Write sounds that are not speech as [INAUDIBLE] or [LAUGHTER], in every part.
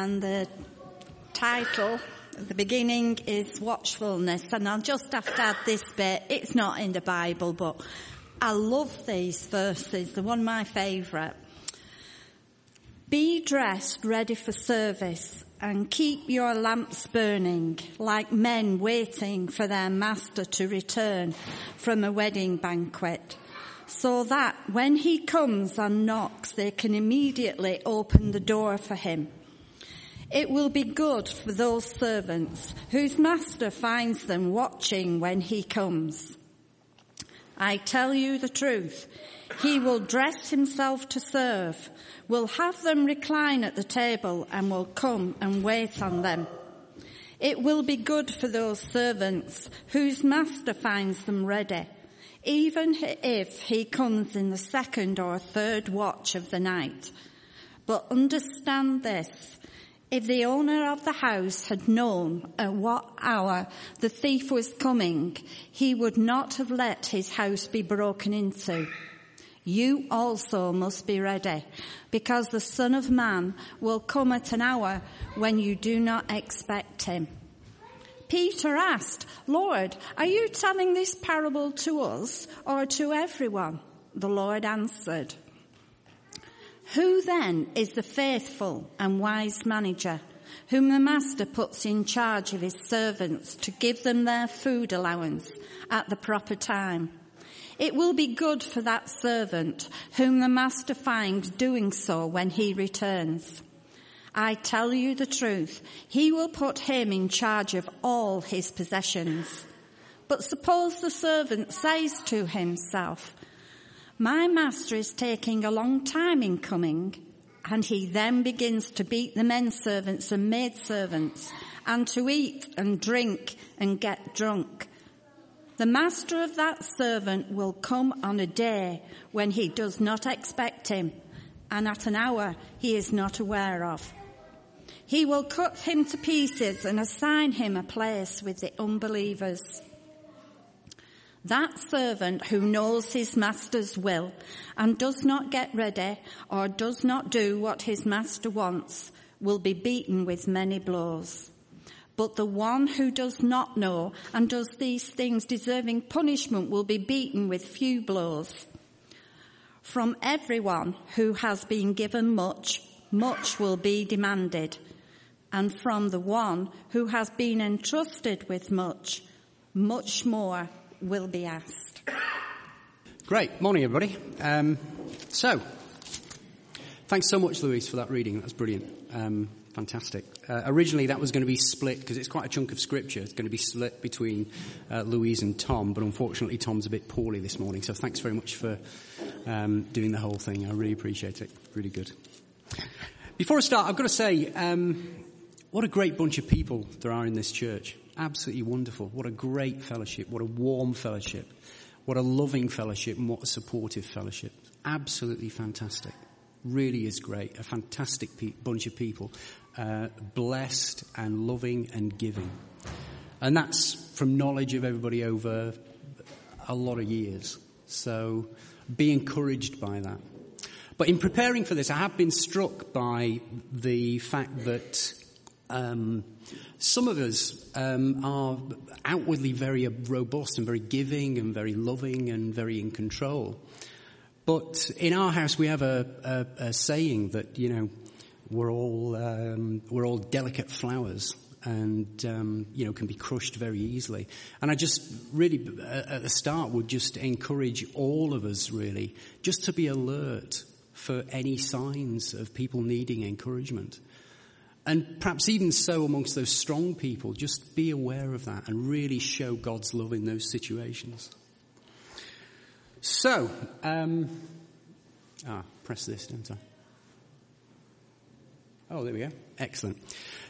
And the title the beginning is watchfulness. And I'll just have to add this bit. It's not in the Bible, but I love these verses. They're one of my favourite. Be dressed ready for service and keep your lamps burning like men waiting for their master to return from a wedding banquet so that when he comes and knocks, they can immediately open the door for him. It will be good for those servants whose master finds them watching when he comes. I tell you the truth. He will dress himself to serve, will have them recline at the table and will come and wait on them. It will be good for those servants whose master finds them ready, even if he comes in the second or third watch of the night. But understand this, if the owner of the house had known at what hour the thief was coming, he would not have let his house be broken into. You also must be ready, because the Son of Man will come at an hour when you do not expect him. Peter asked, Lord, are you telling this parable to us or to everyone? The Lord answered, who then is the faithful and wise manager whom the master puts in charge of his servants to give them their food allowance at the proper time? It will be good for that servant whom the master finds doing so when he returns. I tell you the truth, he will put him in charge of all his possessions. But suppose the servant says to himself, my master is taking a long time in coming, and he then begins to beat the men servants and maid servants, and to eat and drink and get drunk. The master of that servant will come on a day when he does not expect him, and at an hour he is not aware of. He will cut him to pieces and assign him a place with the unbelievers. That servant who knows his master's will and does not get ready or does not do what his master wants will be beaten with many blows. But the one who does not know and does these things deserving punishment will be beaten with few blows. From everyone who has been given much, much will be demanded. And from the one who has been entrusted with much, much more will be asked. Great. Morning, everybody. Um, so, thanks so much, Louise, for that reading. That's brilliant. Um, fantastic. Uh, originally, that was going to be split because it's quite a chunk of scripture. It's going to be split between uh, Louise and Tom, but unfortunately, Tom's a bit poorly this morning. So, thanks very much for um, doing the whole thing. I really appreciate it. Really good. Before I start, I've got to say, um, what a great bunch of people there are in this church absolutely wonderful. What a great fellowship. What a warm fellowship. What a loving fellowship and what a supportive fellowship. Absolutely fantastic. Really is great. A fantastic pe- bunch of people. Uh, blessed and loving and giving. And that's from knowledge of everybody over a lot of years. So be encouraged by that. But in preparing for this, I have been struck by the fact that um, some of us um, are outwardly very robust and very giving and very loving and very in control. But in our house, we have a, a, a saying that you know we're all um, we're all delicate flowers and um, you know can be crushed very easily. And I just really at the start would just encourage all of us really just to be alert for any signs of people needing encouragement. And perhaps even so amongst those strong people, just be aware of that and really show God's love in those situations. So, um, ah, press this, don't I? Oh, there we go. Excellent.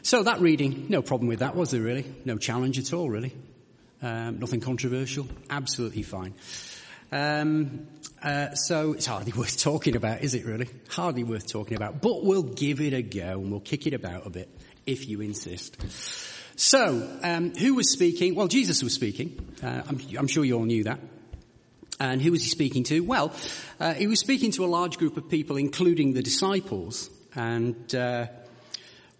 So that reading, no problem with that, was there really? No challenge at all, really. Um, nothing controversial. Absolutely fine. Um, uh, so it's hardly [LAUGHS] worth talking about, is it really? Hardly worth talking about. But we'll give it a go and we'll kick it about a bit, if you insist. So, um, who was speaking? Well, Jesus was speaking. Uh, I'm, I'm, sure you all knew that. And who was he speaking to? Well, uh, he was speaking to a large group of people, including the disciples. And uh,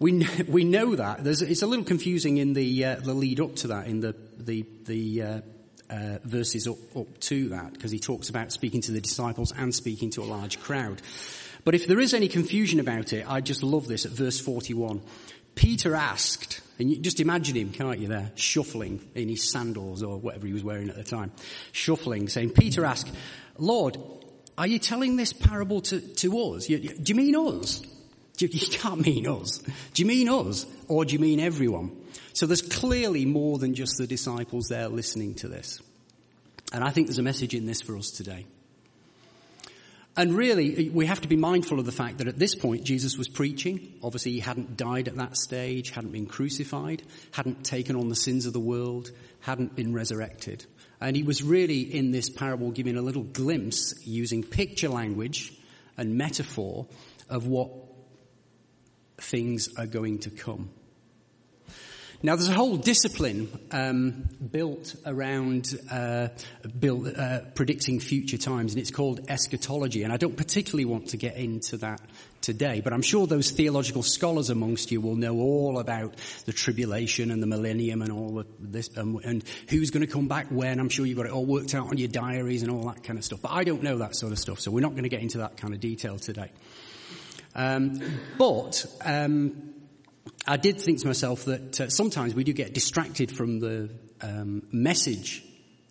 We, [LAUGHS] we know that. There's, it's a little confusing in the, uh, the lead up to that, in the, the, the uh, verses up, up to that, because he talks about speaking to the disciples and speaking to a large crowd. But if there is any confusion about it, I just love this at verse 41. Peter asked, and you just imagine him, can't you, there, shuffling in his sandals or whatever he was wearing at the time, shuffling, saying, Peter asked, Lord, are you telling this parable to, to us? Do you mean us? You can't mean us. Do you mean us? Or do you mean everyone? So there's clearly more than just the disciples there listening to this. And I think there's a message in this for us today. And really, we have to be mindful of the fact that at this point, Jesus was preaching. Obviously, he hadn't died at that stage, hadn't been crucified, hadn't taken on the sins of the world, hadn't been resurrected. And he was really in this parable giving a little glimpse using picture language and metaphor of what things are going to come. Now, there's a whole discipline um, built around uh, uh, predicting future times, and it's called eschatology. And I don't particularly want to get into that today, but I'm sure those theological scholars amongst you will know all about the tribulation and the millennium and all of this, um, and who's going to come back when. I'm sure you've got it all worked out on your diaries and all that kind of stuff. But I don't know that sort of stuff, so we're not going to get into that kind of detail today. Um, but um, I did think to myself that uh, sometimes we do get distracted from the um, message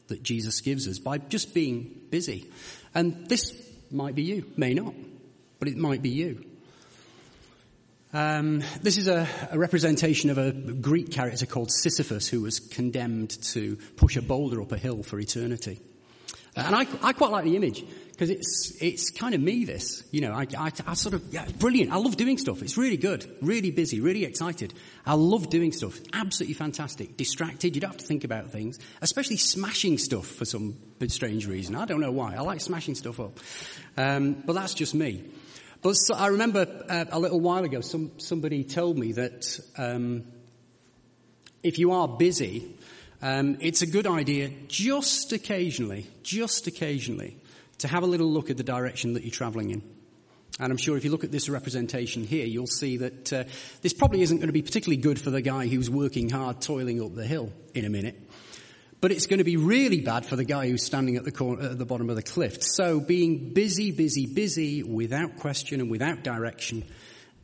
that Jesus gives us by just being busy. And this might be you, may not, but it might be you. Um, this is a, a, representation of a Greek character called Sisyphus who was condemned to push a boulder up a hill for eternity. And I, I quite like the image because it's it's kind of me. This, you know, I, I, I sort of yeah, brilliant. I love doing stuff. It's really good, really busy, really excited. I love doing stuff. Absolutely fantastic. Distracted. You don't have to think about things, especially smashing stuff for some strange reason. I don't know why. I like smashing stuff up, um, but that's just me. But so, I remember uh, a little while ago, some somebody told me that um, if you are busy, um, it's a good idea just occasionally, just occasionally, to have a little look at the direction that you're travelling in. And I'm sure if you look at this representation here, you'll see that uh, this probably isn't going to be particularly good for the guy who's working hard, toiling up the hill in a minute. But it's going to be really bad for the guy who's standing at the, corner, at the bottom of the cliff. So being busy, busy, busy without question and without direction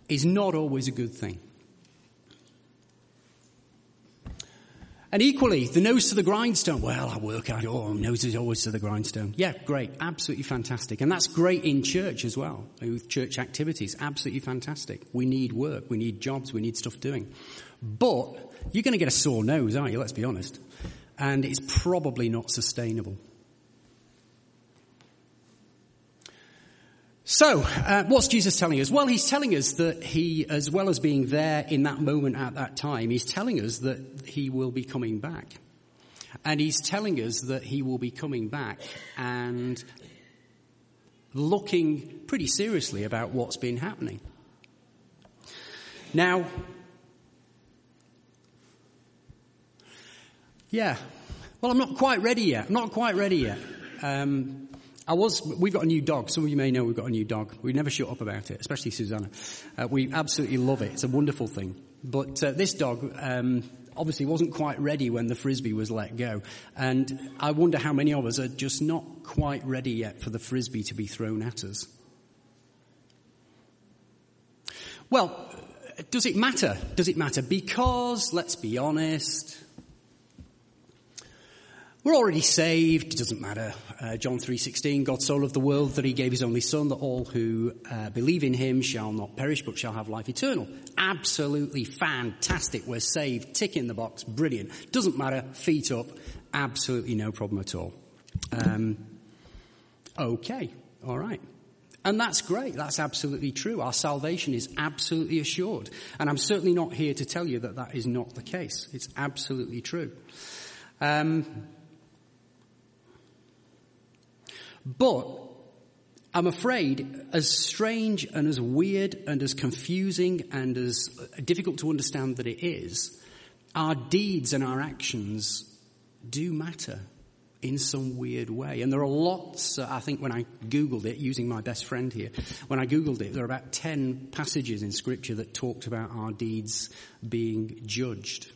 is not always a good thing. And equally, the nose to the grindstone. Well, I work out, oh, nose is always to the grindstone. Yeah, great. Absolutely fantastic. And that's great in church as well. With church activities. Absolutely fantastic. We need work. We need jobs. We need stuff doing. But you're going to get a sore nose, aren't you? Let's be honest. And it's probably not sustainable. So, uh, what's Jesus telling us? Well, he's telling us that he, as well as being there in that moment at that time, he's telling us that he will be coming back. And he's telling us that he will be coming back and looking pretty seriously about what's been happening. Now, yeah, well, I'm not quite ready yet. I'm not quite ready yet. Um, I was, we've got a new dog. Some of you may know we've got a new dog. We never shut up about it, especially Susanna. Uh, we absolutely love it. It's a wonderful thing. But uh, this dog, um, obviously wasn't quite ready when the frisbee was let go. And I wonder how many of us are just not quite ready yet for the frisbee to be thrown at us. Well, does it matter? Does it matter? Because, let's be honest, we're already saved. It doesn't matter. Uh, John 3.16, God so loved the world that he gave his only son that all who uh, believe in him shall not perish but shall have life eternal. Absolutely fantastic. We're saved. Tick in the box. Brilliant. Doesn't matter. Feet up. Absolutely no problem at all. Um, okay. All right. And that's great. That's absolutely true. Our salvation is absolutely assured. And I'm certainly not here to tell you that that is not the case. It's absolutely true. Um, but I'm afraid, as strange and as weird and as confusing and as difficult to understand that it is, our deeds and our actions do matter in some weird way. And there are lots, uh, I think when I Googled it, using my best friend here, when I Googled it, there are about 10 passages in scripture that talked about our deeds being judged.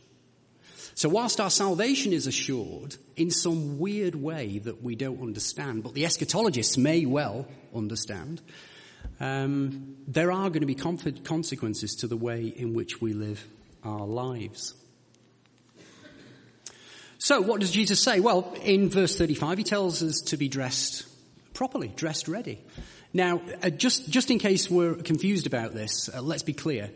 So whilst our salvation is assured in some weird way that we don't understand, but the eschatologists may well understand, um, there are going to be consequences to the way in which we live our lives. So what does Jesus say? Well, in verse 35, he tells us to be dressed properly, dressed ready. Now, uh, just, just in case we're confused about this, uh, let's be clear.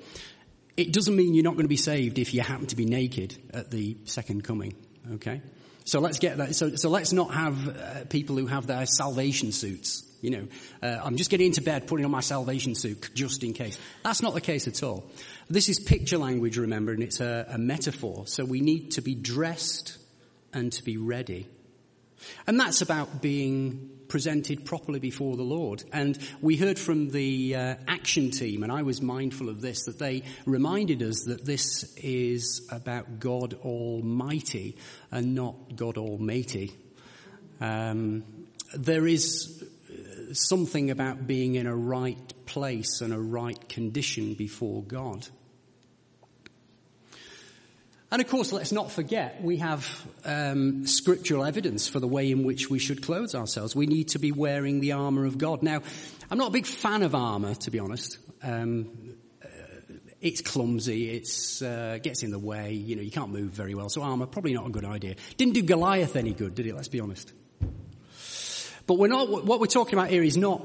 It doesn't mean you're not going to be saved if you happen to be naked at the second coming, okay? So let's get that. So, so let's not have uh, people who have their salvation suits. You know, uh, I'm just getting into bed, putting on my salvation suit just in case. That's not the case at all. This is picture language, remember, and it's a, a metaphor. So we need to be dressed and to be ready. And that's about being presented properly before the Lord. And we heard from the uh, action team, and I was mindful of this, that they reminded us that this is about God Almighty and not God Almighty. Um, there is uh, something about being in a right place and a right condition before God. And of course, let's not forget, we have um, scriptural evidence for the way in which we should clothe ourselves. We need to be wearing the armor of God. Now, I'm not a big fan of armor, to be honest. Um, uh, it's clumsy. it uh, gets in the way. You know, you can't move very well. So armor probably not a good idea. Didn't do Goliath any good, did it? Let's be honest. But we're not. What we're talking about here is not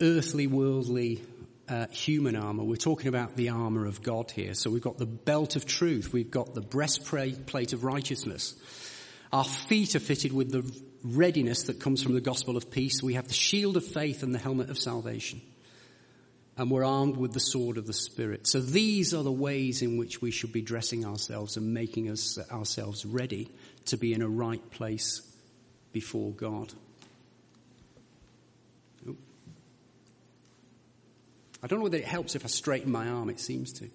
earthly, worldly uh, human armor. We're talking about the armor of God here. So we've got the belt of truth. We've got the breastplate of righteousness. Our feet are fitted with the readiness that comes from the gospel of peace. We have the shield of faith and the helmet of salvation. And we're armed with the sword of the Spirit. So these are the ways in which we should be dressing ourselves and making us, ourselves ready to be in a right place before God. I don't know whether it helps if I straighten my arm, it seems to.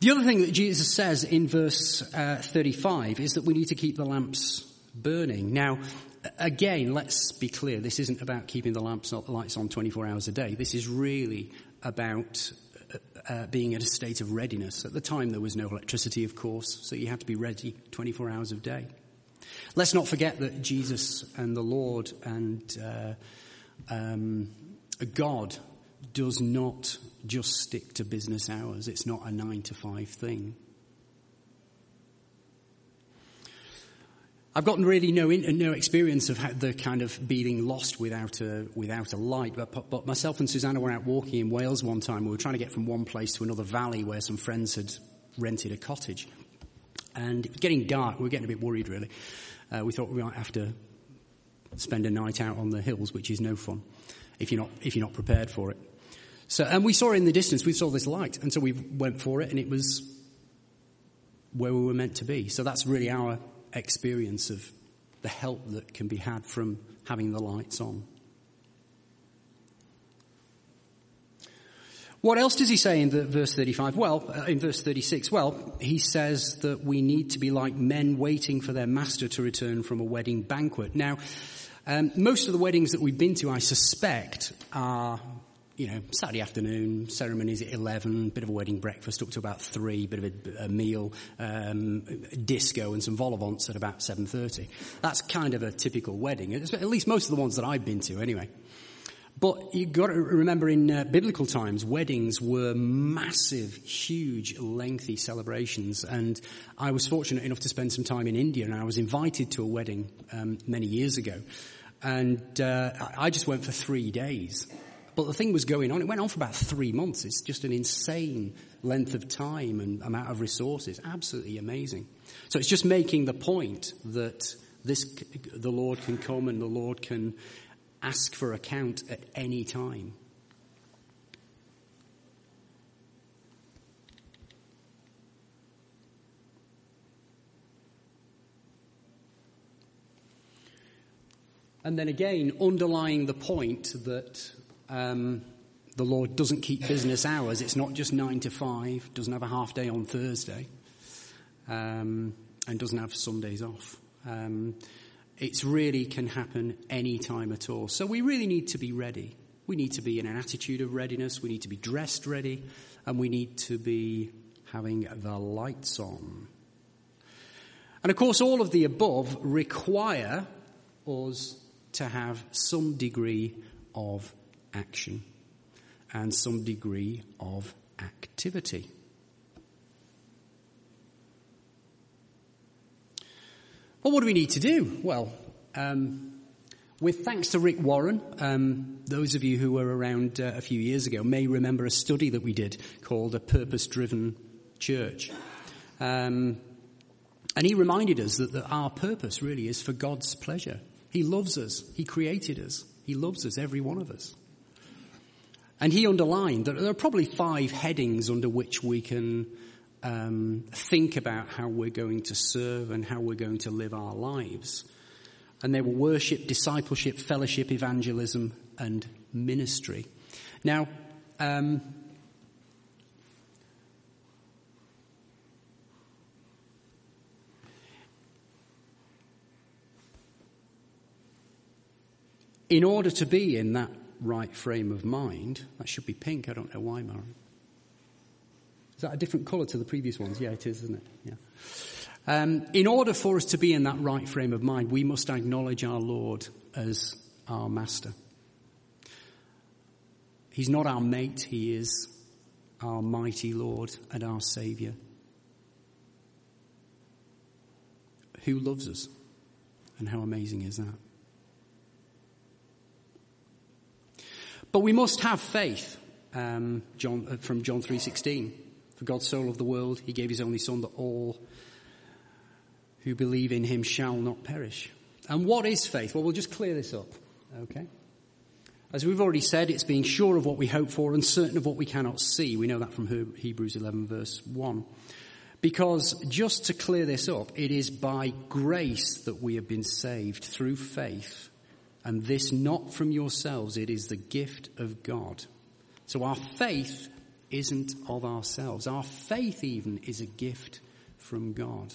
The other thing that Jesus says in verse uh, 35 is that we need to keep the lamps burning. Now, again, let's be clear, this isn't about keeping the lamps the lights on 24 hours a day. This is really about uh, uh, being at a state of readiness. At the time, there was no electricity, of course, so you had to be ready 24 hours a day. Let's not forget that Jesus and the Lord and uh, um, God does not just stick to business hours. It's not a nine to five thing. I've gotten really no no experience of the kind of being lost without a without a light. But, but myself and Susanna were out walking in Wales one time. We were trying to get from one place to another valley where some friends had rented a cottage, and it was getting dark. We were getting a bit worried, really. Uh, we thought we might have to spend a night out on the hills, which is no fun if you're not if you're not prepared for it. So, and we saw in the distance, we saw this light, and so we went for it, and it was where we were meant to be. So that's really our experience of the help that can be had from having the lights on. What else does he say in the, verse 35? Well, uh, in verse 36, well, he says that we need to be like men waiting for their master to return from a wedding banquet. Now, um, most of the weddings that we've been to, I suspect, are you know, Saturday afternoon, ceremonies at 11, bit of a wedding breakfast up to about 3, bit of a, a meal, um, disco and some vol-au-vents at about 7.30. That's kind of a typical wedding, at least most of the ones that I've been to anyway. But you've got to remember in uh, biblical times, weddings were massive, huge, lengthy celebrations. And I was fortunate enough to spend some time in India and I was invited to a wedding um, many years ago. And uh, I just went for three days. But the thing was going on. It went on for about three months. It's just an insane length of time and amount of resources. Absolutely amazing. So it's just making the point that this, the Lord can come and the Lord can ask for account at any time. And then again, underlying the point that um, the Lord doesn't keep business hours. It's not just nine to five, doesn't have a half day on Thursday, um, and doesn't have Sundays off. Um, It really can happen any time at all. So we really need to be ready. We need to be in an attitude of readiness. We need to be dressed ready. And we need to be having the lights on. And of course, all of the above require us to have some degree of action and some degree of activity. Well, what do we need to do? Well, um, with thanks to Rick Warren, um, those of you who were around uh, a few years ago may remember a study that we did called A Purpose Driven Church. Um, and he reminded us that, that our purpose really is for God's pleasure. He loves us. He created us. He loves us, every one of us. And he underlined that there are probably five headings under which we can um, think about how we're going to serve and how we're going to live our lives. And they were worship, discipleship, fellowship, evangelism, and ministry. Now, um, in order to be in that right frame of mind, that should be pink. I don't know why, Maren. Is that a different colour to the previous ones? Yeah, it is, isn't it? Yeah. Um, in order for us to be in that right frame of mind, we must acknowledge our Lord as our Master. He's not our mate, He is our mighty Lord and our Saviour who loves us. And how amazing is that? But we must have faith, um, John, uh, from John 3.16. For God so loved the world, he gave his only son that all who believe in him shall not perish. And what is faith? Well, we'll just clear this up. Okay? As we've already said, it's being sure of what we hope for and certain of what we cannot see. We know that from Hebrews 11 verse 1. Because just to clear this up, it is by grace that we have been saved through faith. And this not from yourselves, it is the gift of God. So our faith isn't of ourselves. Our faith, even, is a gift from God.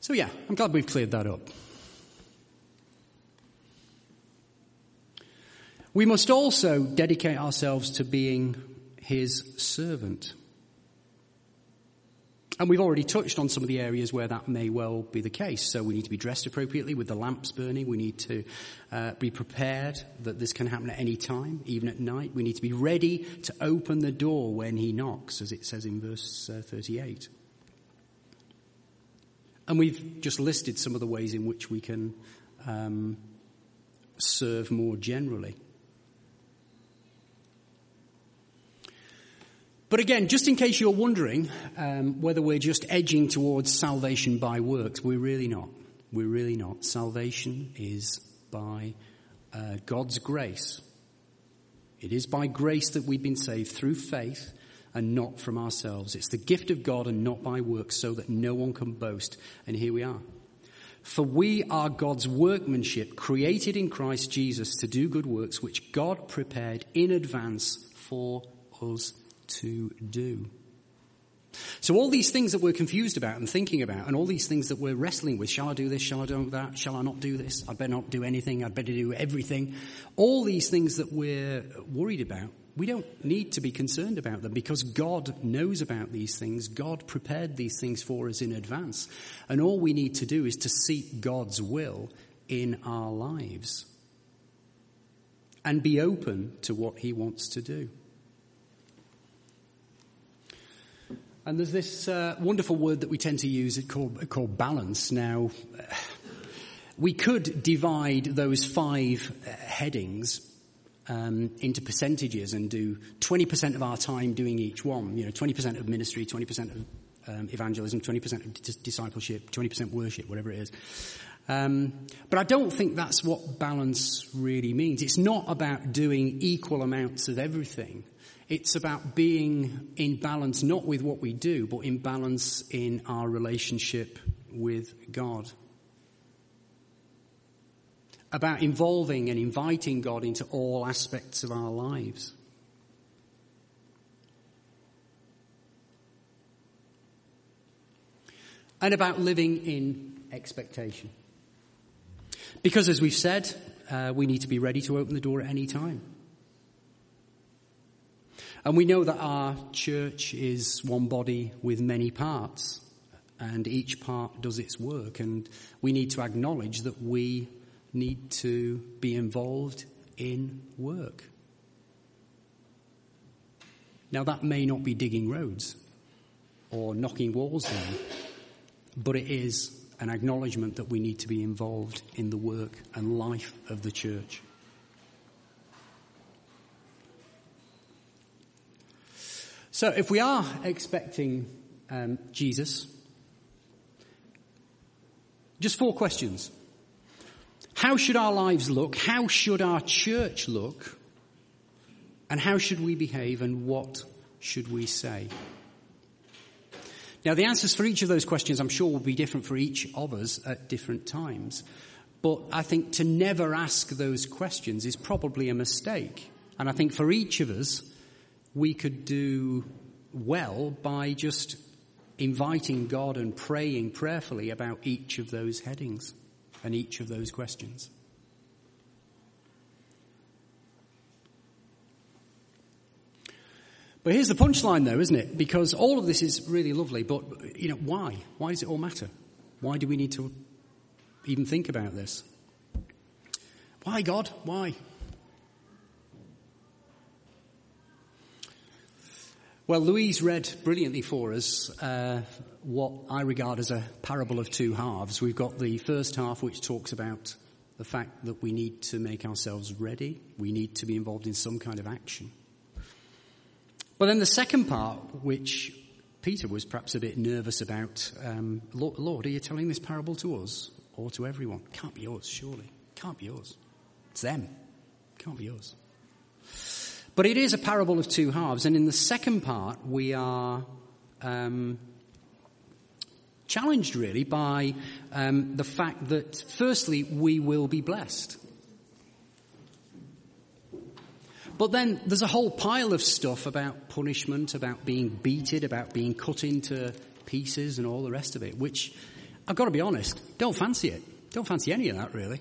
So, yeah, I'm glad we've cleared that up. We must also dedicate ourselves to being his servant. And we've already touched on some of the areas where that may well be the case. So we need to be dressed appropriately with the lamps burning. We need to uh, be prepared that this can happen at any time, even at night. We need to be ready to open the door when he knocks, as it says in verse uh, 38. And we've just listed some of the ways in which we can um, serve more generally. But again, just in case you're wondering um, whether we're just edging towards salvation by works, we're really not. We're really not. Salvation is by uh, God's grace. It is by grace that we've been saved through faith and not from ourselves. It's the gift of God and not by works so that no one can boast. And here we are. For we are God's workmanship created in Christ Jesus to do good works which God prepared in advance for us to do. So all these things that we're confused about and thinking about, and all these things that we're wrestling with, shall I do this, shall I do that, shall I not do this, I'd better not do anything, I'd better do everything, all these things that we're worried about, we don't need to be concerned about them because God knows about these things. God prepared these things for us in advance. And all we need to do is to seek God's will in our lives and be open to what He wants to do. And there's this uh, wonderful word that we tend to use called, called balance. Now, [SIGHS] we could divide those five uh, headings um, into percentages and do 20% of our time doing each one. You know, 20% of ministry, 20% of um, evangelism, 20% of discipleship, 20% worship, whatever it is. Um, but I don't think that's what balance really means. It's not about doing equal amounts of everything. It's about being in balance, not with what we do, but in balance in our relationship with God. About involving and inviting God into all aspects of our lives. And about living in expectation. Because as we've said, uh, we need to be ready to open the door at any time. And we know that our church is one body with many parts, and each part does its work, and we need to acknowledge that we need to be involved in work. Now, that may not be digging roads or knocking walls down, but it is an acknowledgement that we need to be involved in the work and life of the church. So, if we are expecting um, Jesus, just four questions. How should our lives look? How should our church look? And how should we behave? And what should we say? Now, the answers for each of those questions, I'm sure, will be different for each of us at different times. But I think to never ask those questions is probably a mistake. And I think for each of us, we could do well by just inviting God and praying prayerfully about each of those headings and each of those questions. But here's the punchline though, isn't it? Because all of this is really lovely, but you know, why? Why does it all matter? Why do we need to even think about this? Why God? Why? Well, Louise read brilliantly for us uh, what I regard as a parable of two halves. We've got the first half, which talks about the fact that we need to make ourselves ready. We need to be involved in some kind of action. But then the second part, which Peter was perhaps a bit nervous about, um, Lord, are you telling this parable to us or to everyone? Can't be yours, surely. Can't be yours. It's them. Can't be yours. But it is a parable of two halves, and in the second part, we are um, challenged really by um, the fact that, firstly, we will be blessed. But then there's a whole pile of stuff about punishment, about being beaten, about being cut into pieces and all the rest of it, which I've got to be honest, don't fancy it. Don't fancy any of that really.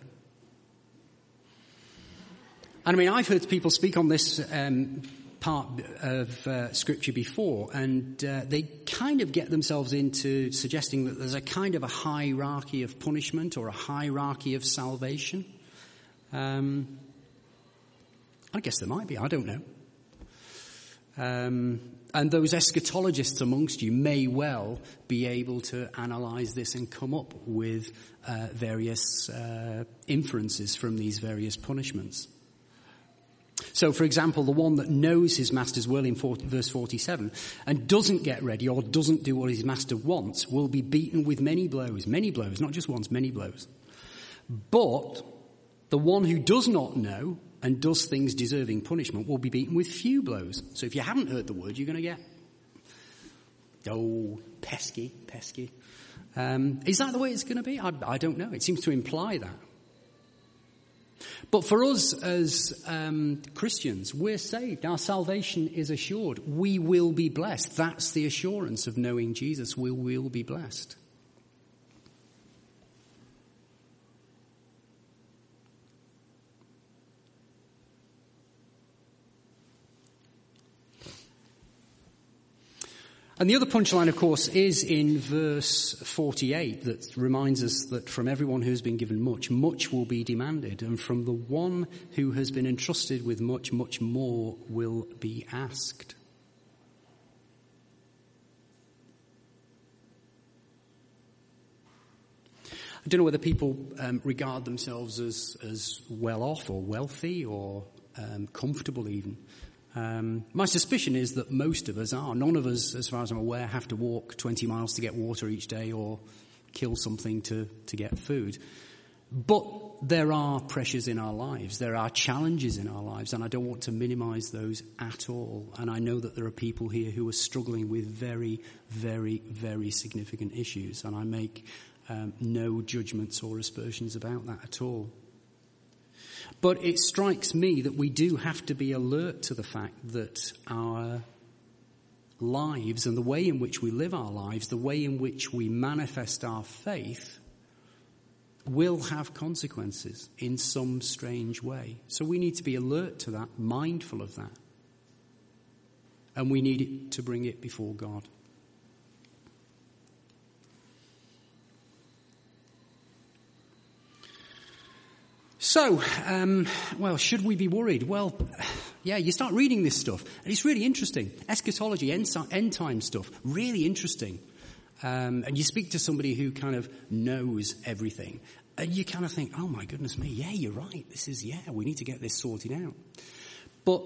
And I mean, I've heard people speak on this um, part of uh, scripture before, and uh, they kind of get themselves into suggesting that there's a kind of a hierarchy of punishment or a hierarchy of salvation. Um, I guess there might be, I don't know. Um, and those eschatologists amongst you may well be able to analyze this and come up with uh, various uh, inferences from these various punishments. So, for example, the one that knows his master's will in 40, verse 47 and doesn't get ready or doesn't do what his master wants will be beaten with many blows. Many blows, not just once, many blows. But the one who does not know and does things deserving punishment will be beaten with few blows. So if you haven't heard the word, you're going to get, oh, pesky, pesky. Um, is that the way it's going to be? I, I, don't know. It seems to imply that. But for us as um, Christians, we're saved. Our salvation is assured. We will be blessed. That's the assurance of knowing Jesus. We will be blessed. And the other punchline, of course, is in verse 48 that reminds us that from everyone who has been given much, much will be demanded. And from the one who has been entrusted with much, much more will be asked. I don't know whether people um, regard themselves as, as well off or wealthy or um, comfortable even. Um, my suspicion is that most of us are. None of us, as far as I'm aware, have to walk 20 miles to get water each day or kill something to, to get food. But there are pressures in our lives. There are challenges in our lives, and I don't want to minimize those at all. And I know that there are people here who are struggling with very, very, very significant issues, and I make um, no judgments or aspersions about that at all. But it strikes me that we do have to be alert to the fact that our lives and the way in which we live our lives, the way in which we manifest our faith, will have consequences in some strange way. So we need to be alert to that, mindful of that. And we need to bring it before God. So, um, well, should we be worried? Well, yeah, you start reading this stuff, and it's really interesting. Eschatology, end, time stuff, really interesting. Um, and you speak to somebody who kind of knows everything, and you kind of think, oh my goodness me, yeah, you're right. This is, yeah, we need to get this sorted out. But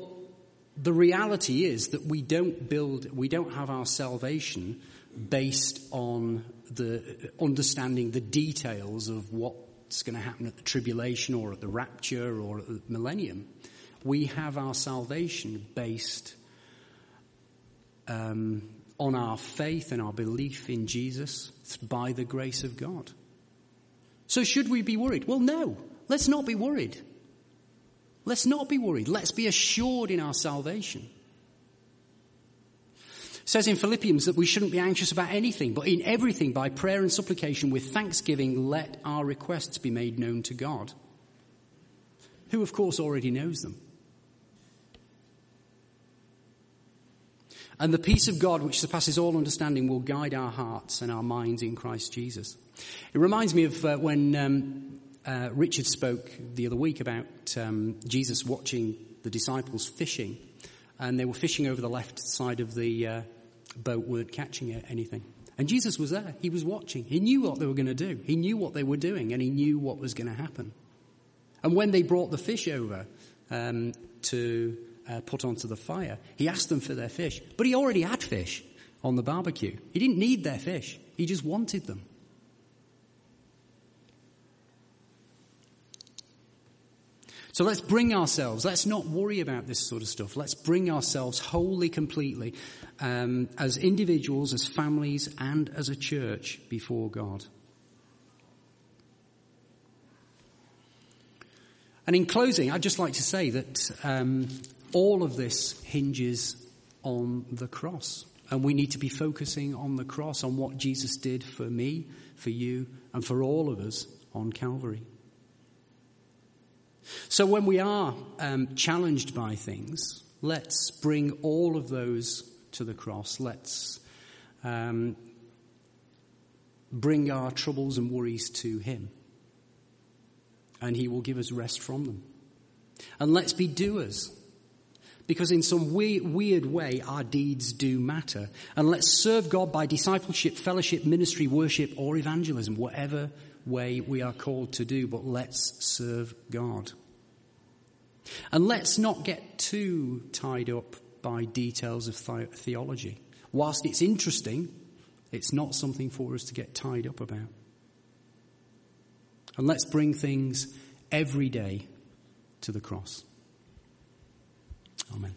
the reality is that we don't build, we don't have our salvation based on the understanding the details of what's going to happen at the tribulation or at the rapture or at the millennium. We have our salvation based um, on our faith and our belief in Jesus by the grace of God. So should we be worried? Well, no. Let's not be worried. Let's not be worried. Let's be assured in our salvation. Says in Philippians that we shouldn't be anxious about anything, but in everything by prayer and supplication with thanksgiving let our requests be made known to God, who of course already knows them. And the peace of God, which surpasses all understanding, will guide our hearts and our minds in Christ Jesus. It reminds me of uh, when um, uh, Richard spoke the other week about um, Jesus watching the disciples fishing, and they were fishing over the left side of the uh, boat, weren't catching anything. And Jesus was there. He was watching. He knew what they were going to do. He knew what they were doing, and he knew what was going to happen. And when they brought the fish over um, to uh, put onto the fire, he asked them for their fish. But he already had fish on the barbecue. He didn't need their fish. He just wanted them. So let's bring ourselves, let's not worry about this sort of stuff. Let's bring ourselves wholly, completely, um, as individuals, as families, and as a church before God. And in closing, I'd just like to say that um, all of this hinges on the cross. And we need to be focusing on the cross, on what Jesus did for me, for you, and for all of us on Calvary. So when we are um, challenged by things, let's bring all of those to the cross. Let's um, bring our troubles and worries to Him. And He will give us rest from them. And let's be doers. Because in some weird, weird way, our deeds do matter. And let's serve God by discipleship, fellowship, ministry, worship, or evangelism, whatever way we are called to do, but let's serve God. And let's not get too tied up by details of theology. Whilst it's interesting, it's not something for us to get tied up about. And let's bring things every day to the cross. Amen.